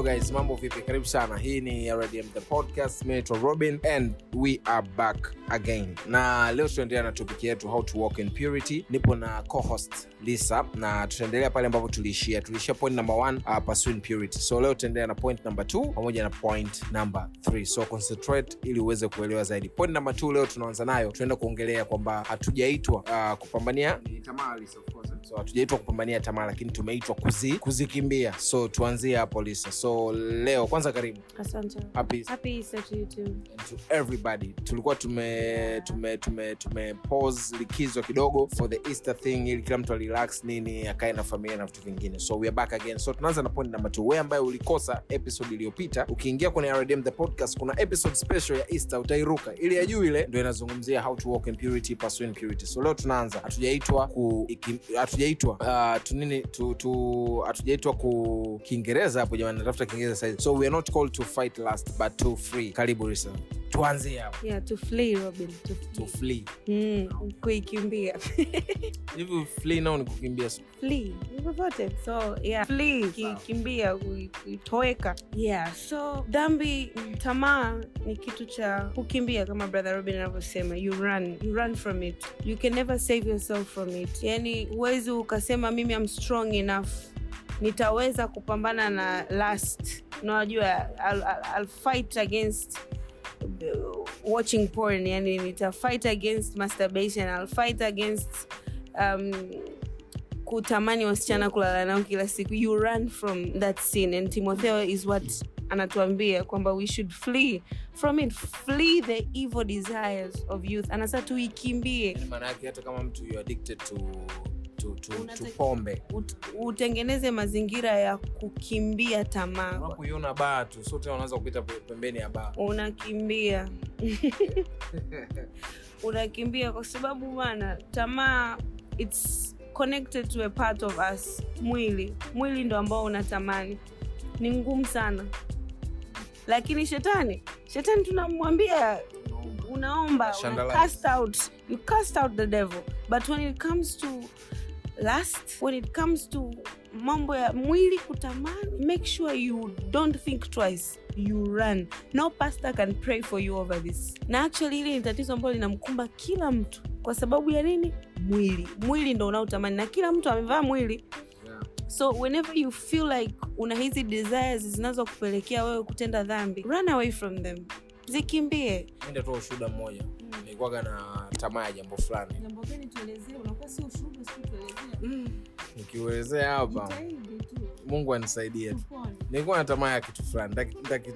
hello guys. Mambo vipi? Karibu sana. Hii ni rdm the podcast. Naitwa robin and we are back again. Na leo tutaendelea na topic yetu how to walk in purity. Nipo na co-host lisa na tutaendelea pale ambapo tuliishia. Tuliishia point number 1, uh, pursuing purity. So leo tutaendelea na point number 2 pamoja na point number 3. so concentrate ili uweze kuelewa zaidi. Point number 2 leo tunaanza nayo tunaenda kuongelea kwamba hatujaitwa uh, kupambania ni tamaa Lisa, of course, so hatujaitwa kupambania tamaa lakini tumeitwa kuzi, kuzikimbia. So tuanzie hapo lisa. So leo kwanza karibu. Asante. Happy happy Easter to you too. And to everybody. Tulikuwa tume tume tume tume pause likizo kidogo for the easter thing ili kila mtu alirelax nini akae na familia na vitu vingine. So we are back again. So tunaanza na point number 2 wewe ambaye ulikosa episode iliyopita ukiingia kwenye rdm the podcast kuna episode special ya easter utairuka. Ili ya juu ile ndio inazungumzia how to walk in purity pursuing purity. So leo tunaanza. Hatujaitwa ku hatujaitwa uh, tu nini tu tu hatujaitwa ku kiingereza hapo jamani natafuta kiingereza saizi so we are not called to fight last but to free. Karibu risa. Tuanzie hapo yeah to flee robin. To, to flee. Mm, kuikimbia. Hivi flee nao ni kukimbia flee. Ni so yeah. Flee. Kikimbia kuitoweka yeah so dhambi tamaa ni kitu cha kukimbia kama brother robin anavyosema. You run. You run from it. You can never save yourself from it. Yani huwezi ukasema mimi am strong enough nitaweza kupambana na last. Unajua I'll, I'll, fight against watching porn. Yani nita fight against masturbation. I'll fight against um, kutamani wasichana kulala nao kila siku. You run from that sin and timotheo is what anatuambia kwamba we should flee from it. Flee the evil desires of youth. Anasa tuikimbie. Maana hata kama mtu you addicted to tu, to Ut, utengeneze mazingira ya kukimbia tamaa. Unapoiona baa tu sote wanaweza kupita pembeni ya baa. Unakimbia. Unakimbia kwa sababu bana tamaa its connected to a part of us mwili. Mwili ndo ambao unatamani. Ni ngumu sana. Lakini shetani shetani tunamwambia unaomba una cast out you cast out the devil. But when it comes to lust when it comes to mambo ya mwili kutamani make sure you don't think twice. You run. No pastor can pray for you over this. Na actually hili ni tatizo ambalo linamkumba kila mtu. Kwa sababu ya nini? Mwili. Mwili ndo unaotamani. Na kila mtu amevaa mwili. Yeah. so whenever you feel like una hizi desires zinazokupelekea wewe kutenda dhambi run away from them. Zikimbie. Mi tu ushuhuda mmoja. Nilikuwaga na tamaa ya jambo fulani. Jambo gani tuelezee? Unakuwa si ushuhuda si tuelezee nikiuelezea hapa mungu anisaidie. Tu nilikuwa na tamaa ya kitu fulani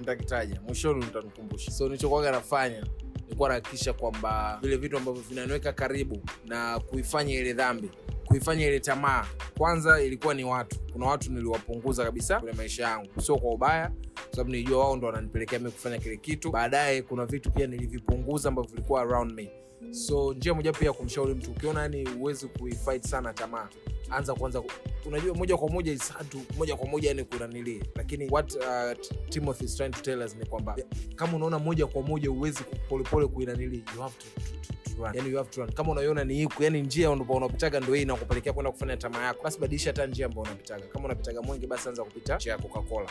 ntakitaja mwishoni mtanikumbusha so nilichokuwaga nafanya nilikuwa nahakikisha kwamba vile vitu ambavyo vinaniweka karibu na kuifanya ile dhambi kuifanya ile tamaa. Kwanza ilikuwa ni watu. Kuna watu niliwapunguza kabisa kwenye maisha yangu. Sio kwa ubaya sababu nilijua wao ndo wananipelekea mi kufanya kile kitu. Baadaye kuna vitu pia nilivipunguza ambavyo vilikuwa around me. So njia moja pia kumshauri mtu ukiona yani huwezi kuifight sana tamaa anza kwanza unajua moja kwa moja isatu moja kwa moja yani kunanili lakini what uh, timothy trying to tell us ni kwamba kama unaona moja kwa moja huwezi polepole kuinanili you have to, to, to, to run. Yani you have to run. kama unaiona ni hiku yani njia ndo unapitaga ndo hii inakupelekea kwenda kufanya tamaa yako basi badilisha hata njia ambayo unapitaga. Kama unapitaga mwingi basi anza kupita njia ya coca-cola.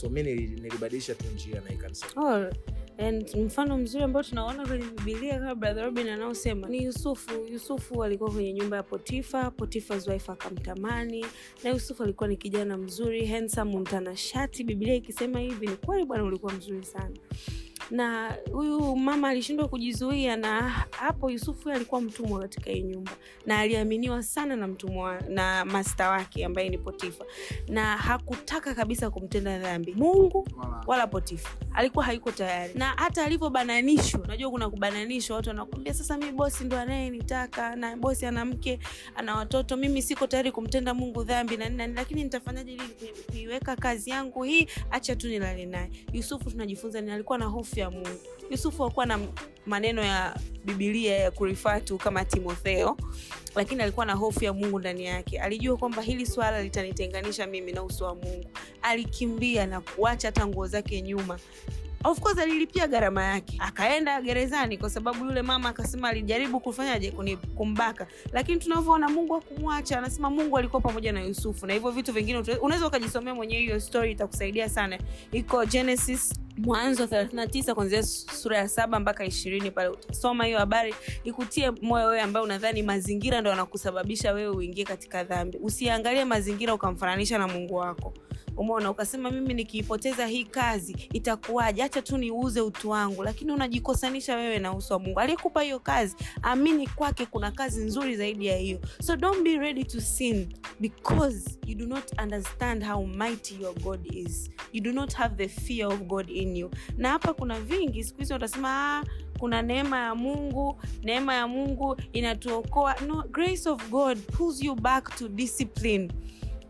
So mi nilibadilisha tu njia na ikanisaidia. oh, and mfano mzuri ambao tunaona kwenye bibilia kama brother robin anaosema ni yusufu. Yusufu alikuwa kwenye nyumba ya potifa. Potifas wife akamtamani. Na yusufu alikuwa ni kijana mzuri handsome mtanashati. Bibilia ikisema hivi ni kweli bwana ulikuwa mzuri sana na huyu mama alishindwa kujizuia na hapo yusufu alikuwa mtumwa katika hii nyumba. Na aliaminiwa sana na mtumwa na masta wake ambaye ni potifa. Na hakutaka kabisa kumtenda dhambi. Mungu wala. potifa. Alikuwa hayuko tayari. Na hata alivyobananishwa unajua kuna kubananishwa watu wanakuambia sasa mi bosi ndo anayenitaka na bosi ana mke ana watoto mimi siko tayari kumtenda mungu dhambi na nini lakini nitafanyaje ili kuiweka kazi yangu hii? Acha tu nilale naye. Yusufu tunajifunza ni alikuwa na hofu ya mungu. Yusufu hakuwa na maneno ya bibilia ya kurifatu kama timotheo lakini alikuwa na hofu ya mungu ndani yake. Alijua kwamba hili swala litanitenganisha mimi na uso wa mungu. Alikimbia na kuacha hata nguo zake nyuma of course alilipia gharama yake. Akaenda gerezani kwa sababu yule mama akasema alijaribu kufanyaje kumbaka. Lakini tunavyoona mungu akumwacha anasema mungu alikuwa pamoja na yusufu. Na hivyo vitu vingine unaweza ukajisomea mwenyewe hiyo story itakusaidia sana. Iko genesis mwanzo 39 kuanzia sura ya saba mpaka ishirini pale. Utasoma hiyo habari ikutie moyo wewe ambaye unadhani mazingira ndo anakusababisha wewe uingie katika dhambi. Usiangalie mazingira ukamfananisha na mungu wako umeona ukasema mimi nikiipoteza hii kazi itakuwaje? Hacha tu niuze utu wangu. Lakini unajikosanisha wewe na uso wa mungu. Aliyekupa hiyo kazi amini kwake kuna kazi nzuri zaidi ya hiyo. So don't be ready to sin because you do not understand how mighty your god is. You do not have the fear of god in you. Na hapa kuna vingi siku hizi watasema ah, kuna neema ya mungu neema ya mungu inatuokoa. No grace of god pulls you back to discipline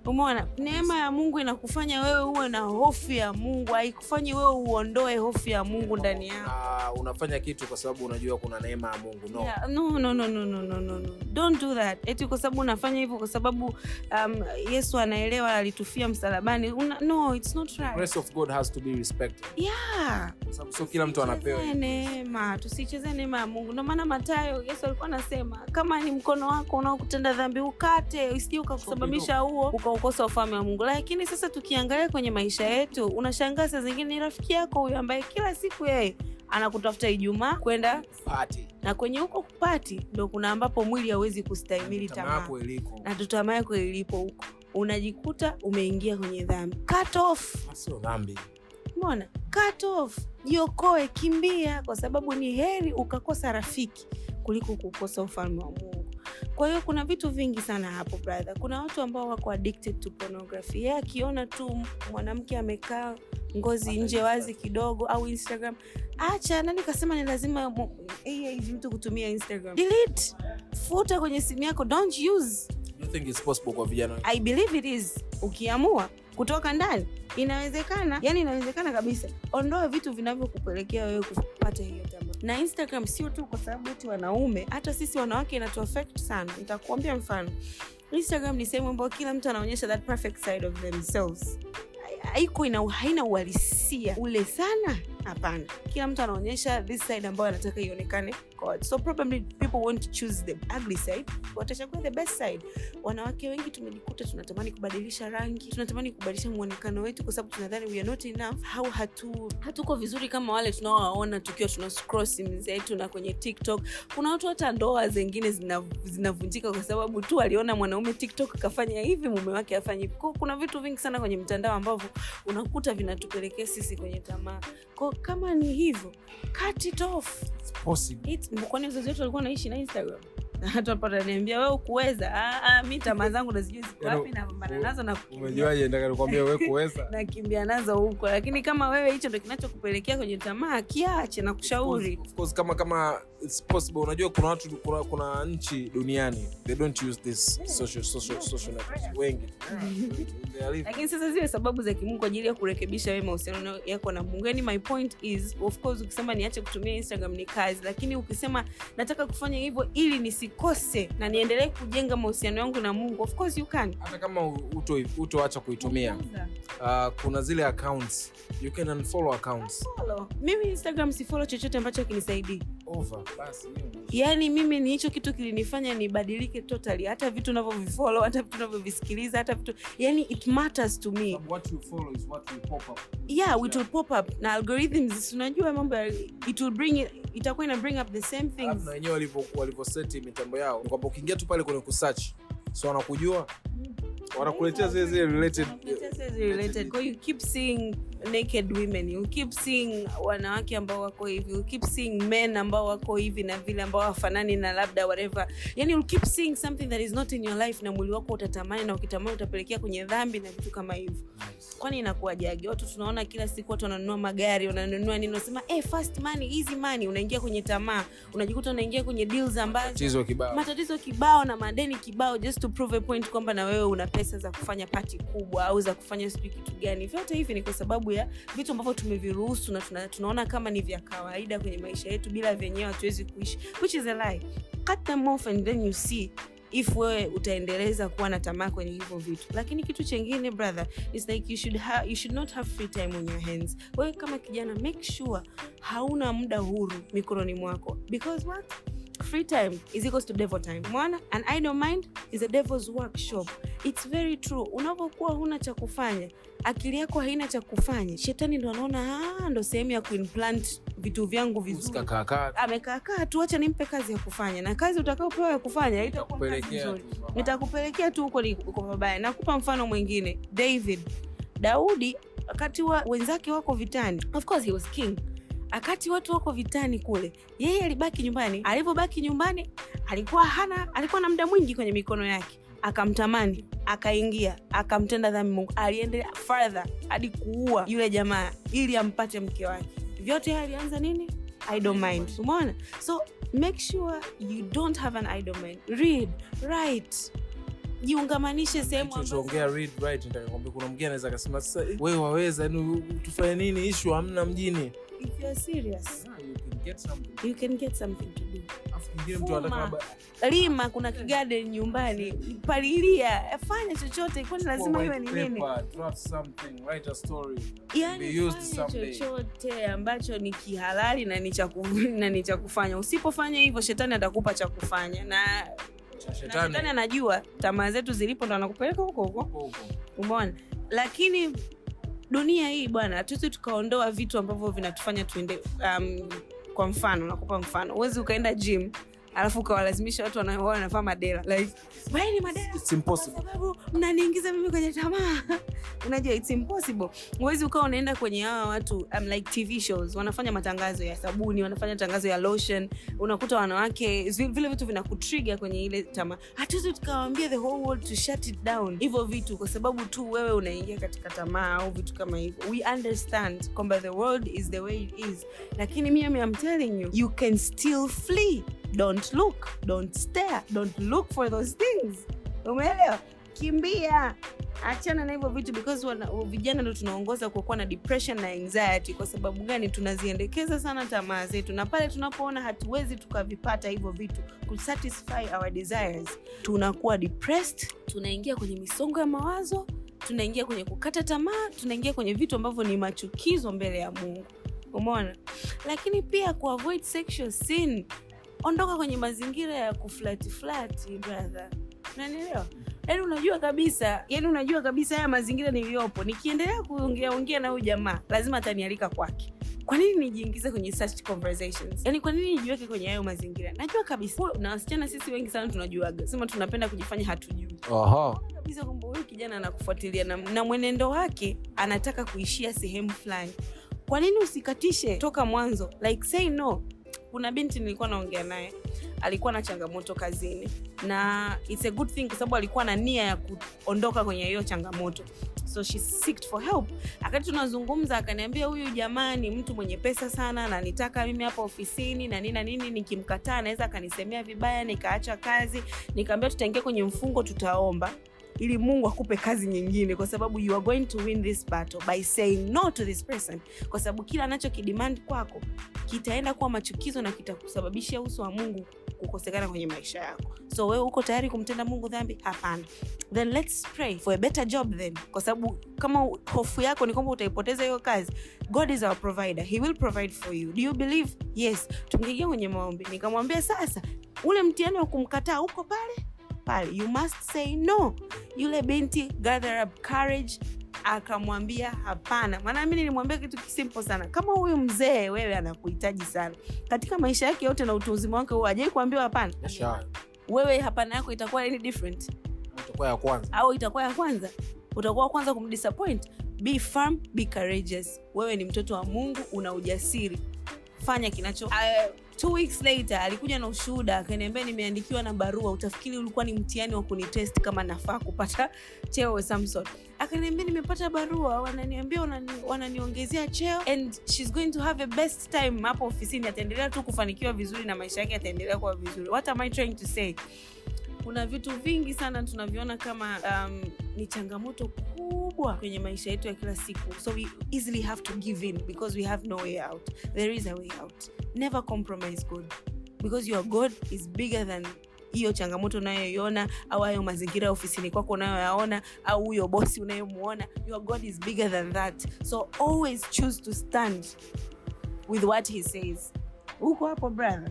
Umeona, neema ya Mungu inakufanya wewe uwe na hofu ya Mungu, haikufanyi wewe uondoe hofu ya Mungu ndani yako. Uh, unafanya kitu kwa sababu unajua kuna neema ya Mungu no. Yeah, no, no, no, no, no, no, no. Don't do that. Eti kwa sababu unafanya hivyo kwa sababu um, Yesu anaelewa alitufia msalabani. Una, no, it's not right. Grace of God has to be respected. Yeah. Kwa sababu sio kila mtu anapewa neema. Tusicheze neema ya Mungu. Ndio maana Mathayo Yesu alikuwa anasema kama ni mkono wako unaokutenda dhambi ukate, usije ukakusababisha huo ukaukosa ufalme wa mungu. Lakini sasa tukiangalia kwenye maisha yetu unashangaa saa zingine ni rafiki yako huyo ambaye kila siku yeye anakutafuta ijumaa kwenda Party. na kwenye huko kupati ndo kuna ambapo mwili hauwezi kustahimili Tamaa. na tamaa ilipo huko. Unajikuta umeingia kwenye dhambi. Cut off. Sio dhambi. Mona cut off. Jiokoe kimbia. Kwa sababu ni heri ukakosa rafiki kuliko kukosa ufalme wa mungu kwa hiyo kuna vitu vingi sana hapo brother. Kuna watu ambao wako addicted to pornography. Yeye akiona tu mwanamke amekaa ngozi nje wazi kidogo au instagram. Acha nani kasema ni lazima hii mtu kutumia instagram? Delete. Futa kwenye simu yako. Don't use. You think it's possible kwa vijana i believe it is. Ukiamua kutoka ndani inawezekana yani inawezekana kabisa. Ondoa vitu vinavyokupelekea wewe kupata hiyo tamaa na instagram sio tu kwa sababu eti wanaume hata sisi wanawake inatu sana. Nitakuambia mfano. Instagram ni sehemu ambayo kila mtu anaonyesha that perfect side of themselves. Haiko haina uhalisia. Ule sana hapana. Kila mtu anaonyesha this side ambayo anataka ionekane kwa watu so probably people won't choose the ugly side. Watachagua the best side. Wanawake wengi tumejikuta tunatamani kubadilisha rangi. Tunatamani kubadilisha mwonekano wetu kwa sababu tunadhani we are not enough. Au hatu hatuko vizuri kama wale tunaowaona tukiwa tuna zetu na kwenye tiktok. Kuna watu hata ndoa zengine zina- zinavunjika kwa sababu tu aliona mwanaume tiktok kafanya hivi mume wake afanyi. kuna vitu vingi sana kwenye mtandao ambavyo unakuta vinatupelekea sisi kwenye tamaa. Ko kama ni hivyo cut it off. It's possible. It's, kwani wazazi wetu walikuwa naishi na instagram? Na hata ataniambia we ukuweza Ah, ah, mi tamaa zangu nazijua ziko Yaani, wapi napambana u- nazo na umejuaje nataka nikwambia we kuweza? Nakimbia nazo huko lakini kama wewe hicho ndo kinachokupelekea kwenye tamaa kiache na kushauri. Of course, kama kama it's possible. Unajua kuna watu kuna, kuna nchi duniani they don't use this social social social networks. Wengi. Lakini sasa zile sababu za kimungu kwa ajili ya kurekebisha wewe mahusiano yako na mungu. Yani my point is of course ukisema niache kutumia instagram ni kazi lakini ukisema nataka kufanya hivyo ili nisikose na niendelee kujenga mahusiano yangu na mungu of course you can. Hata kama uto utoacha kuitumia uh, kuna zile accounts. You can unfollow accounts. Follow. mimi instagram sifolo chochote ambacho kinisaidii over. Basi hiyo yaani mimi ni hicho kitu kilinifanya nibadilike totally. Hata vitu navyovifollow hata vitu navyovisikiliza hata vitu yani it matters to me. What you follow is what will pop up. Yeah it will pop up. Na algorithms unajua mambo it will bring it, itakuwa ina bring up the same things. Na wenyewe walivyo- walivyoseti mitambo yao. Ni kwamba ukiingia tu pale kwenye kusearch so wanakujua wanakuletea zile zile related related. Kwa you keep seeing naked women. You keep seeing wanawake ambao wako hivi. You keep seeing men ambao wako hivi na vile ambao wafanani na labda whatever. Yani you keep seeing something that is not in your life na mwili wako utatamani na ukitamani utapelekea kwenye dhambi na vitu kama hivyo kwani inakuwajaje? Watu tunaona kila siku watu wananunua magari wananunua nini unasema hey, fast money easy money. Unaingia kwenye tamaa. Unajikuta unaingia kwenye deals ambazo kibao. matatizo kibao na madeni kibao just to prove a point kwamba na wewe una pesa za kufanya pati kubwa au za kufanya sijui kitu gani. Vyote hivi ni kwa sababu ya vitu ambavyo tumeviruhusu na tuna, tunaona kama ni vya kawaida kwenye maisha yetu bila vyenyewe hatuwezi kuishi which is a lie. Cut them off and then you see if wewe utaendeleza kuwa na tamaa kwenye hivyo vitu. Lakini kitu chengine brother is like you should, you should not have free time on your hands. Wewe kama kijana make sure hauna muda huru mikononi mwako. Because what? Free time is equals to devil time. Mwana an idle mind is a devil's workshop. It's very true. Unapokuwa huna cha kufanya akili yako haina cha kufanya. Shetani ndo anaona "Ah, ndo sehemu ya kuimplant vitu vyangu vizuri. Amekaakaa tu acha nimpe kazi ya kufanya. Na kazi utakaopewa ya kufanya nitakupelekea tu huko ni- mabaya. nakupa mfano mwingine. David. Daudi wakati wa wenzake wako vitani. Of course he was king. Akati watu wako vitani kule yeye alibaki nyumbani. Alivyobaki nyumbani alikuwa hana alikuwa na muda mwingi kwenye mikono yake akamtamani akaingia akamtenda dhambi mungu. Aliendelea further hadi kuua yule jamaa ili ampate mke wake. Vyote alianza nini? Idle mind. Umeona? So make sure you don't have an idle mind. Read write. Jiungamanishe sehemu kuna anaweza akasema sasa wewe waweza yani tufanye nini? Ishu hamna mjini. If serious Ah, you get you can get something to do Lima kuna kigarden nyumbani. Palilia fanya chochote kwani lazima iwe ni nini? yani fanya chochote ambacho ni kihalali na ni cha kufanya. Usipofanya hivyo shetani atakupa cha kufanya. Na shetani. anajua tamaa zetu zilipo ndo anakupeleka huko huko. Huko huko. umeona? Lakini dunia hii bwana hatuwezi tukaondoa vitu ambavyo vinatufanya tuende um, kwa mfano nakupa mfano. Huwezi ukaenda gym alafu ukawalazimisha watu wana- wanavaa madela like vaeni madela kwa sababu mnaniingiza mimi kwenye tamaa. Unajua its impossible. Huwezi ukawa unaenda kwenye hawa watu um, like tv shows wanafanya matangazo ya sabuni wanafanya tangazo ya lotion. Unakuta wanawake vile vitu vinakutriga kwenye ile tamaa. Hatuwezi tukawambia the whole world to shut it down. Hivyo vitu kwa sababu tu wewe unaingia katika tamaa au vitu kama hivyo. We understand kwamba the world is the way it is. Lakini mimi am telling you you can still flee don't look don't stare don't look for those things. Umeelewa? Kimbia. Achana na hivyo vitu because vijana ndo tunaongoza kwa kuwa na depression na anxiety. Kwa sababu gani? Tunaziendekeza sana tamaa zetu. Na pale tunapoona hatuwezi tukavipata hivyo vitu kusatisfy our desires tunakuwa depressed tunaingia kwenye misongo ya mawazo tunaingia kwenye kukata tamaa tunaingia kwenye vitu ambavyo ni machukizo mbele ya mungu. Umeona? Lakini pia kuavoid sexual sin ondoka kwenye mazingira ya kuflati flati brother. Unanielewa? Yaani unajua kabisa yani unajua kabisa haya mazingira niliyopo. Nikiendelea kuongeaongea na huyu jamaa lazima atanialika kwake. Kwa nini nijiingize kwenye such conversations? Yani kwa nini nijiweke kwenye hayo mazingira? Najua kabisa na wasichana sisi wengi sana tunajuaga. Sema tunapenda kujifanya hatujui. Aha. kabisa kwamba huyu kijana anakufuatilia na, na mwenendo wake anataka kuishia sehemu fulani. Kwa nini usikatishe toka mwanzo? Like say no kuna binti nilikuwa naongea naye alikuwa na changamoto kazini. Na it's a good thing kwa sababu alikuwa na nia ya kuondoka kwenye hiyo changamoto. So she seeked for help. Akati tunazungumza akaniambia huyu jamaa ni mtu mwenye pesa sana na nitaka mimi hapa ofisini na nini na nini nikimkataa anaweza akanisemea vibaya nikaacha kazi nikaambia tutaingia kwenye mfungo tutaomba ili mungu akupe kazi nyingine kwa sababu you are going to win this battle by saying no to this person. Kwa sababu kila anachokidemand kwako kitaenda kuwa machukizo na kitakusababishia uso wa mungu kukosekana kwenye maisha yako. So wewe uko tayari kumtenda mungu dhambi? Hapana. Then let's pray for a better job then. Kwa sababu kama hofu yako ni kwamba utaipoteza hiyo kazi god is our provider. He will provide for you. Do you believe? Yes. Tungeingia kwenye maombi. Nikamwambia sasa ule mtihani wa kumkataa uko pale pale you must say no. Yule binti gather up courage akamwambia hapana. Maana mi nilimwambia kitu kisimple sana. Kama huyu mzee wewe anakuhitaji sana. Katika maisha yake yote na utu uzima wake huo ajai kuambiwa hapana? Wewe hapana yako itakuwa any different? Itakuwa ya kwanza. au itakuwa ya kwanza? Utakuwa kwanza kumdisappoint? Be firm be courageous. Wewe ni mtoto wa mungu una ujasiri. Fanya kinacho uh, two weeks later alikuja na ushuhuda akaniambia nimeandikiwa na barua utafikiri ulikuwa ni mtihani wa kunitest kama nafaa kupata cheo samson akaniambia nimepata barua wananiambia wanani, cheo and shes going to have a best time hapo ofisini. Ataendelea tu kufanikiwa vizuri na maisha yake ataendelea kuwa vizuri. What am i trying to say kuna vitu vingi sana tunaviona kama um, ni changamoto kubwa kwenye maisha yetu ya kila siku. So we easily have to give in because we have no way out. There is a way out. Never compromise god. Because your god is bigger than hiyo changamoto unayoiona au hayo mazingira ya ofisini kwako unayoyaona au huyo bosi unayemwona your god is bigger than that. So always choose to stand with what he says huko hapo brother?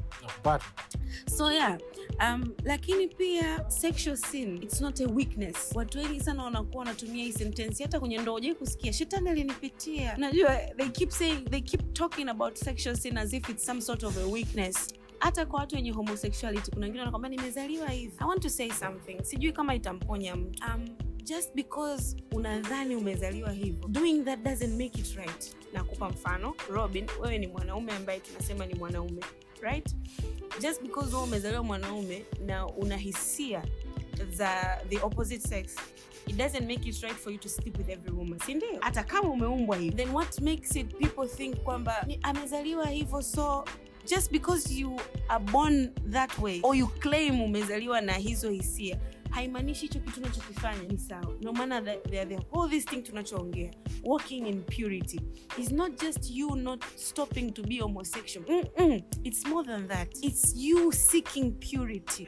So yeah um, lakini pia sexual sin it's not a weakness. Watu wengi sana wanakuwa wanatumia hii sentence hata kwenye ndoa ujai kusikia. Shetani alinipitia. Unajua they keep saying they keep talking about sexual sin as if it's some sort of a weakness. Hata kwa watu wenye homosexuality kuna wengine wanakwambia nimezaliwa hivi. I want to say something. Sijui kama itamponya mtu. Um, just because unadhani umezaliwa hivyo doing that doesn't make it right. Nakupa mfano robin wewe ni mwanaume ambaye tunasema ni mwanaume right? Just because wewe umezaliwa mwanaume na una hisia za the opposite sex it doesn't make it right for you to sleep with every woman sindio hata kama umeumbwa hivi then what makes it people think kwamba amezaliwa hivyo so just because you are born that way or you claim umezaliwa na hizo hisia haimaanishi hicho kitu unachokifanya ni sawa. No maana the, the, whole this thing tunachoongea walking in purity. Is not just you not stopping to be homosexual. Mm-mm. it's more than that. It's you seeking purity.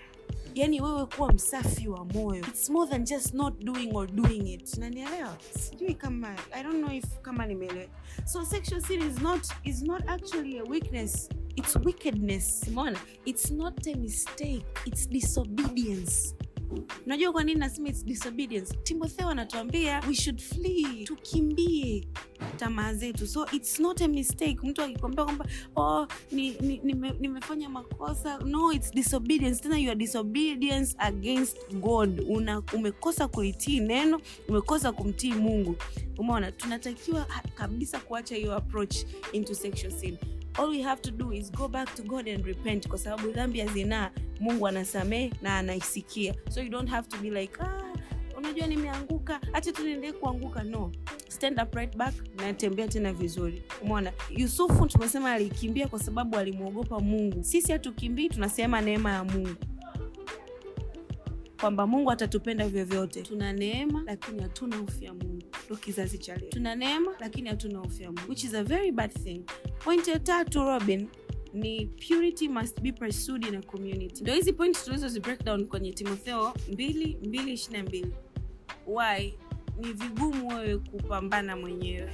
Yani wewe kuwa msafi wa moyo. Its more than just not doing or doing it. Nanielewa sijui kama i don't know if kama nimeelewa. So sexual sin is not is not actually a weakness. It's wickedness. Simona it's not a mistake. It's disobedience unajua kwa nini nasema its disobedience? Timotheo anatuambia we should flee tukimbie tamaa zetu. So its not a mistake. Mtu akikwambia kwamba oh, ni, ni, nime, nimefanya makosa. No its disobedience. Tena your disobedience against god. Una, umekosa kulitii neno umekosa kumtii mungu. Umeona tunatakiwa kabisa kuacha hiyo approach into sexual sin all we have to do is go back to god and repent kwa sababu dhambi ya mungu anasamehe na anaisikia. So you don't have to be like ah, unajua nimeanguka hacha tu niendelee kuanguka. No. Stand up right back natembea tena vizuri. Umeona? Yusufu tumesema alikimbia kwa sababu alimwogopa mungu. Sisi hatukimbii tunasema neema ya mungu. Kwamba mungu atatupenda vyovyote. Tuna neema lakini hatuna hofu ya mungu ndo kizazi cha leo. Tuna neema lakini hatuna hofu which is a very bad thing. Point ya tatu robin ni purity must be pursued in a community. Ndo hizi point tulizozi breakdown kwenye timotheo 2:22. why? Ni vigumu wewe kupambana mwenyewe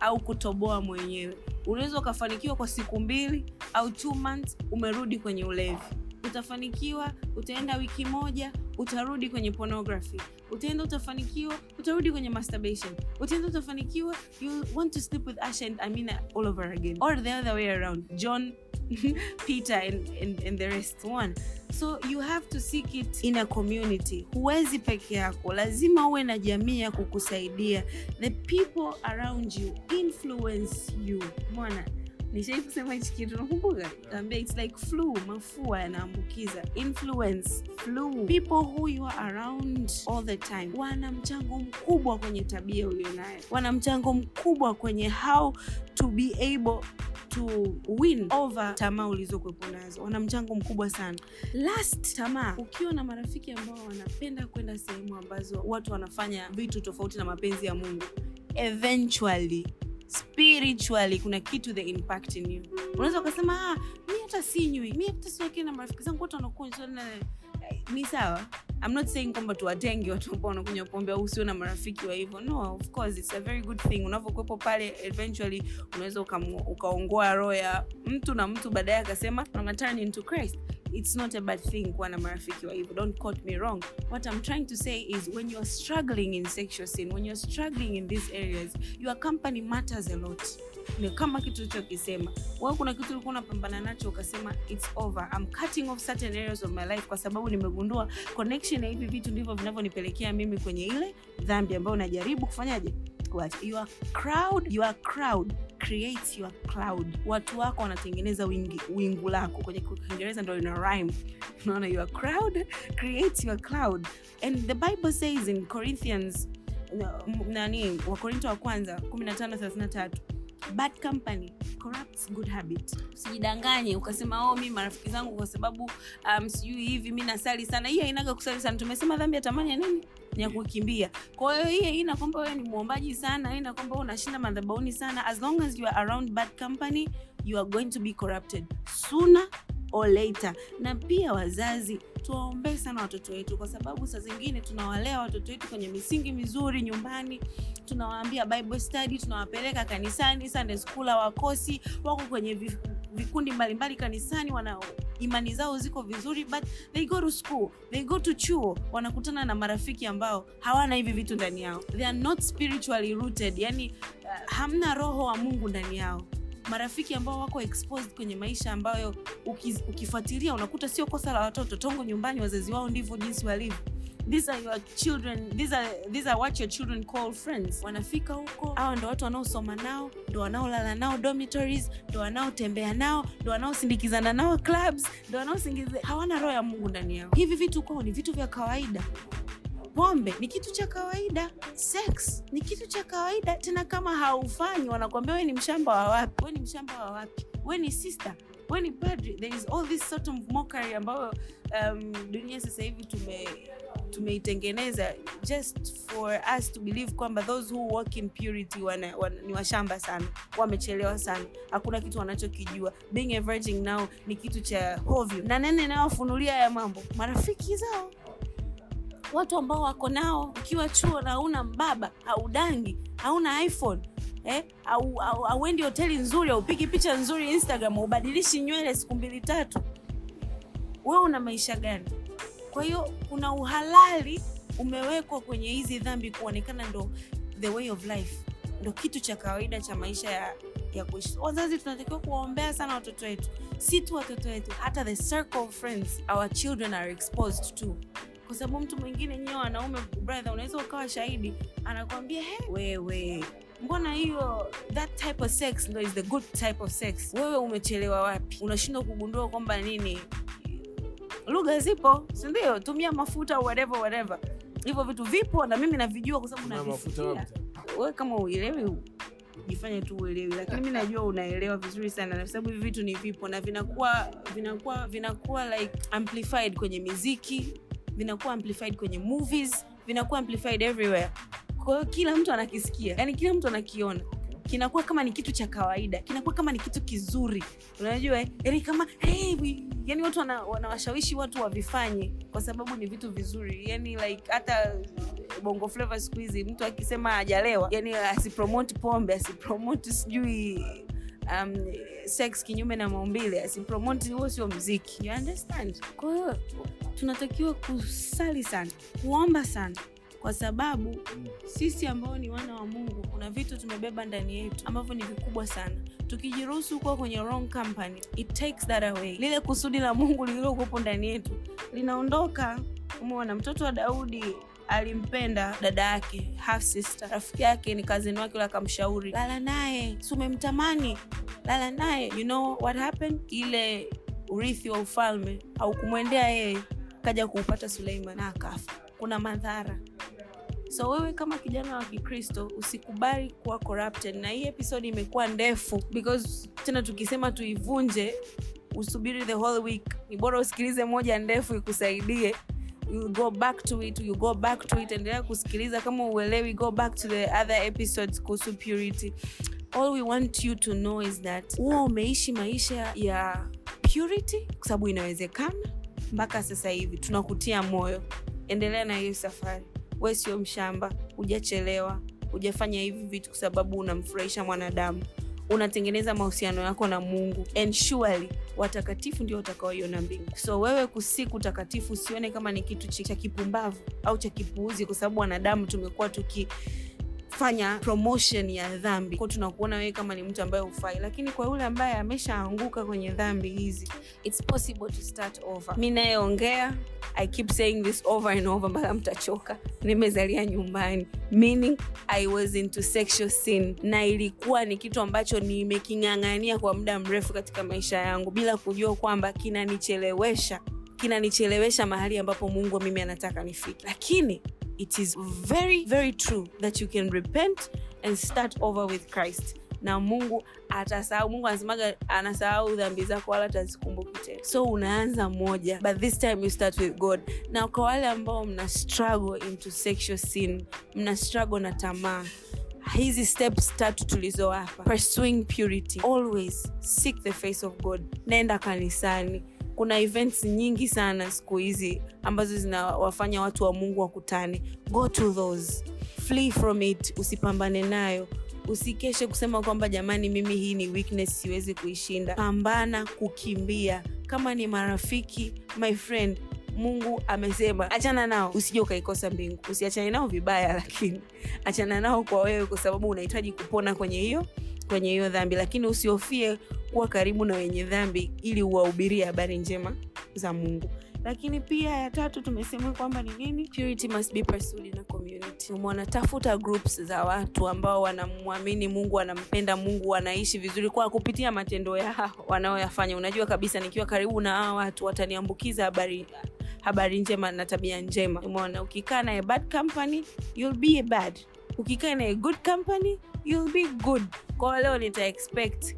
au kutoboa mwenyewe. Unaweza ukafanikiwa kwa siku mbili au two months umerudi kwenye ulevi. Utafanikiwa utaenda wiki moja utarudi kwenye pornography. Utaenda utafanikiwa utarudi kwenye masturbation. Utaenda utafanikiwa you want to sleep with Asha and Amina all over again. Or the other way around John Peter and, and, and the rest. One. So you have to seek it in a community. Huwezi peke yako. Lazima uwe na jamii ya kukusaidia. The people around you influence you. Mwana nishai kusema hichi kitu nakumbuka. Ambia its like flu mafua yanaambukiza. Influence flu. People who you are around all the time wana mchango mkubwa kwenye tabia ulionayo. Wana mchango mkubwa kwenye how to be able to win over tamaa ulizokuwepo nazo. Wana mchango mkubwa sana. Last tamaa ukiwa na marafiki ambao wanapenda kwenda sehemu ambazo watu wanafanya vitu tofauti na mapenzi ya mungu eventually spiritually kuna kitu the impact in you. Unaweza ukasema ah, mi hata sinywi mi hata siwekee na marafiki zangu wote wanakunywa ni sawa. I'm not saying kwamba tuwatenge watu ambao wanakunywa pombe au usio na marafiki wa hivyo. No of course it's a very good thing. Unavyokuwepo pale eventually unaweza ukaongoa roho ya mtu na mtu baadaye akasema "I'm turning to Christ it's not a bad thing kuwa na marafiki wa hivyo. Don't quote me wrong. What i'm trying to say is when youare struggling in sexual sin when youare struggling in these areas your company matters a lot. Ni kama kitu ulichokisema. Wewe kuna kitu ulikuwa unapambana nacho ukasema its over. I'm cutting off certain areas of my life kwa sababu nimegundua connection ya hivi vitu ndivyo vinavyonipelekea mimi kwenye ile dhambi ambayo najaribu kufanyaje kuacha your crowd your crowd creates your cloud. Watu wako wanatengeneza wingu lako. Kwenye kiingereza ndo ina rhyme. Unaona your crowd creates your cloud. And the bible says in corinthians nani Wakorintho wa kwanza 1533 bad company corrupts good habit usijidanganye ukasema oh mi marafiki zangu kwa sababu um, sijui hivi mi nasali sana. Hii ainaga kusali sana. Tumesema dhambi ya tamani ya nini? Ni ya kukimbia. Kwa hiyo hii haina kwamba wewe ni mwombaji sana haina kwamba unashinda madhabauni sana. As long as you are around bad company you are going to be corrupted. Sooner or later. Na pia wazazi tuwaombee sana watoto wetu kwa sababu saa zingine tunawalea watoto wetu kwenye misingi mizuri nyumbani. Tunawaambia bible study tunawapeleka kanisani sunday school hawakosi wako kwenye vikundi mbalimbali kanisani wana imani zao ziko vizuri but they go to school they go to chuo wanakutana na marafiki ambao hawana hivi vitu ndani yao. They are not spiritually rooted yani uh, hamna roho wa mungu ndani yao marafiki ambao wako exposed kwenye maisha ambayo ukifuatilia unakuta sio kosa la watoto tongo nyumbani wazazi wao ndivyo jinsi walivyo. These are your children these are, these are what your children call friends. Wanafika huko hawa ndo watu wanaosoma nao ndo wanaolala nao dormitories ndo wanaotembea nao ndo wanaosindikizana nao clubs ndo wanaosingiza hawana roho ya mungu ndani yao. Hivi vitu kwao ni vitu vya kawaida pombe ni kitu cha kawaida. Sex ni kitu cha kawaida. Tena kama haufanyi wanakuambia we ni mshamba wa wapi? We ni mshamba wa wapi? We ni sister we ni padri there is all this sort of mockery ambayo um, dunia sasa hivi tume tumeitengeneza just for us to believe kwamba those who walk in purity wana, wana, ni washamba sana. Wamechelewa sana. Hakuna kitu wanachokijua. Being a virgin now ni kitu cha hovyo. Na nene inayofunulia ya mambo. Marafiki zao watu ambao wako nao ukiwa chuo na una mbaba haudangi hauna iphone eh, au, au, auendi hoteli nzuri aupigi picha nzuri instagram ubadilishi nywele siku mbili tatu wewe una maisha gani? Kwa hiyo kuna uhalali umewekwa kwenye hizi dhambi kuonekana ndo the way of life ndo kitu cha kawaida cha maisha ya, ya kuishi. Wazazi tunatakiwa kuwaombea sana watoto wetu. Si tu watoto wetu hata the circle of friends our children are exposed to kwa sababu mtu mwingine nyewe wanaume brother unaweza ukawa shahidi anakuambia hey, wewe mbona hiyo that type of sex ndo is the good type of sex? Wewe umechelewa wapi? Unashindwa kugundua kwamba nini? Lugha zipo sindio tumia mafuta whatever whatever. Hivyo vitu vipo na mimi navijua kwa sababu navisikia. wewe kama uelewi jifanye tu uelewi. Lakini mi najua unaelewa vizuri sana kwa sababu hivi vitu ni vipo na vinakuwa vinakuwa vinakuwa like amplified kwenye miziki vinakuwa amplified kwenye movies vinakuwa amplified everywhere. Kwa kila mtu anakisikia. Yani kila mtu anakiona. Kinakuwa kama ni kitu cha kawaida. Kinakuwa kama ni kitu kizuri. Unajua yani kama hey, yani watu wana- wanawashawishi watu wavifanye kwa sababu ni vitu vizuri. Yani like hata bongo flava siku hizi mtu akisema ajalewa yani asipromote pombe asipromote sijui um, sex kinyume na maumbile asipromote huo sio mziki you understand? Kwa hiyo tunatakiwa kusali sana kuomba sana kwa sababu sisi ambao ni wana wa mungu kuna vitu tumebeba ndani yetu ambavyo ni vikubwa sana. Tukijiruhusu kuwa kwenye wrong company it takes that away. Lile kusudi la mungu lililokuwepo ndani yetu linaondoka. Umeona mtoto wa daudi alimpenda dada yake half sister. Rafiki yake ni kazini wake ule akamshauri lala naye si umemtamani? Lala naye. You know what happened? Ile urithi wa ufalme haukumwendea yeye kaja kuupata suleiman na akafa. Kuna madhara. So wewe kama kijana wa kikristo usikubali kuwa corrupted. Na hii episode imekuwa ndefu because tena tukisema tuivunje usubiri the whole week. Ni bora usikilize moja ndefu ikusaidie you go back to it you go back to it endelea kusikiliza. Kama uelewi go back to the other episodes kuhusu purity. All we want you to know is that huwa umeishi maisha ya purity kwa sababu inawezekana mpaka sasa hivi. Tunakutia moyo. Endelea na hiyo safari. We sio mshamba. Hujachelewa. Hujafanya hivi vitu kwa sababu unamfurahisha mwanadamu unatengeneza mahusiano yako na mungu. And surely watakatifu ndio watakaoiona mbingu. So wewe kusiku utakatifu usione kama ni kitu cha kipumbavu au cha kipuuzi kwa sababu wanadamu tumekuwa tuki fanya promotion ya dhambi. Kwa tunakuona wewe kama ni mtu ambaye hufai lakini kwa yule ambaye ameshaanguka kwenye dhambi hizi its possible to start over. Mi nayeongea i keep saying this over and over mpaka mtachoka. Nimezalia nyumbani. Meaning i was into sexual sin. Na ilikuwa ni kitu ambacho nimeking'ang'ania kwa muda mrefu katika maisha yangu bila kujua kwamba kinanichelewesha kinanichelewesha mahali ambapo mungu mimi anataka nifike. Lakini it is very very true that you can repent and start over with christ. Na mungu atasahau mungu anasemaga anasahau dhambi zako wala atazikumbuki tena. So unaanza moja but this time you start with god. Na kwa wale ambao mna struggle into sexual sin mna struggle na tamaa hizi steps tatu tulizowapa pursuing purity. Always seek the face of god. Nenda kanisani kuna events nyingi sana siku hizi ambazo zinawafanya watu wa mungu wakutane. Go to those. Flee from it. Usipambane nayo. Usikeshe kusema kwamba jamani mimi hii ni weakness siwezi kuishinda. Pambana kukimbia. Kama ni marafiki my friend mungu amesema achana nao. Usije ukaikosa mbingu. Usiachane nao vibaya lakini achana nao kwa wewe kwa sababu unahitaji kupona kwenye hiyo kwenye hiyo dhambi lakini usihofie kuwa karibu na wenye dhambi ili uwahubirie habari njema za mungu. Lakini pia ya tatu tumesema kwamba ni nini? Purity must be pursued community. Umeona groups za watu ambao wanamwamini mungu wanampenda mungu wanaishi vizuri kwa kupitia matendo yao wanaoyafanya unajua kabisa nikiwa karibu na hawa watu wataniambukiza habari habari njema na tabia njema. Umeona ukikaa na bad company you'll be a bad. Ukikaa na good company you'll be good. Leo nita expect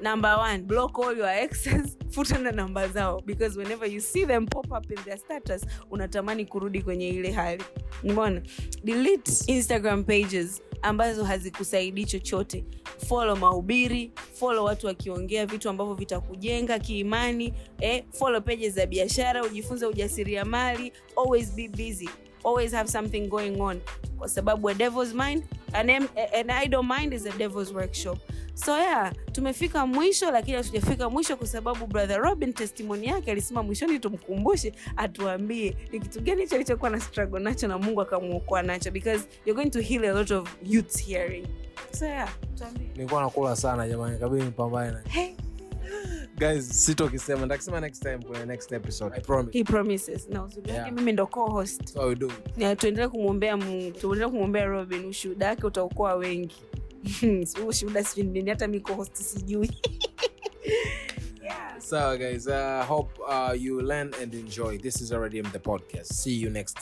number one block all your exes futa na namba zao. Because whenever you see them pop up in their status unatamani kurudi kwenye ile hali. Umeona? Delete instagram pages ambazo hazikusaidii chochote. Follow mahubiri follow watu wakiongea vitu ambavyo vitakujenga kiimani eh, follow pages za biashara ujifunze ujasiriamali always be busy always have something going on. Kwa sababu a devil's mind an, an idle mind is a devil's workshop. So yeah tumefika mwisho lakini hatujafika mwisho kwa sababu brother robin testimony yake alisema mwishoni tumkumbushe atuambie ni kitu gani hicho alichokuwa na struggle nacho na mungu akamwokoa nacho because you're going to heal a lot of youths hearing. So yeah tuambie nilikuwa nakula sana jamani kabidi nipambane na hey, guys sitokisema. Ntakisema next time kwenye next episode. I promise. He promises. Na uzuri wake Yeah. mimi ndo co-host. So we do. Na tuendelee kumwombea mungu tuendelee kumwombea robin. Ushuhuda wake utaokoa wengi. Ushuhuda sijui nini hata mi co-host sijui. Yeah. so guys uh, hope uh, you learn and enjoy. This is already the podcast. See you next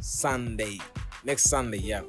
sunday. Next sunday yeah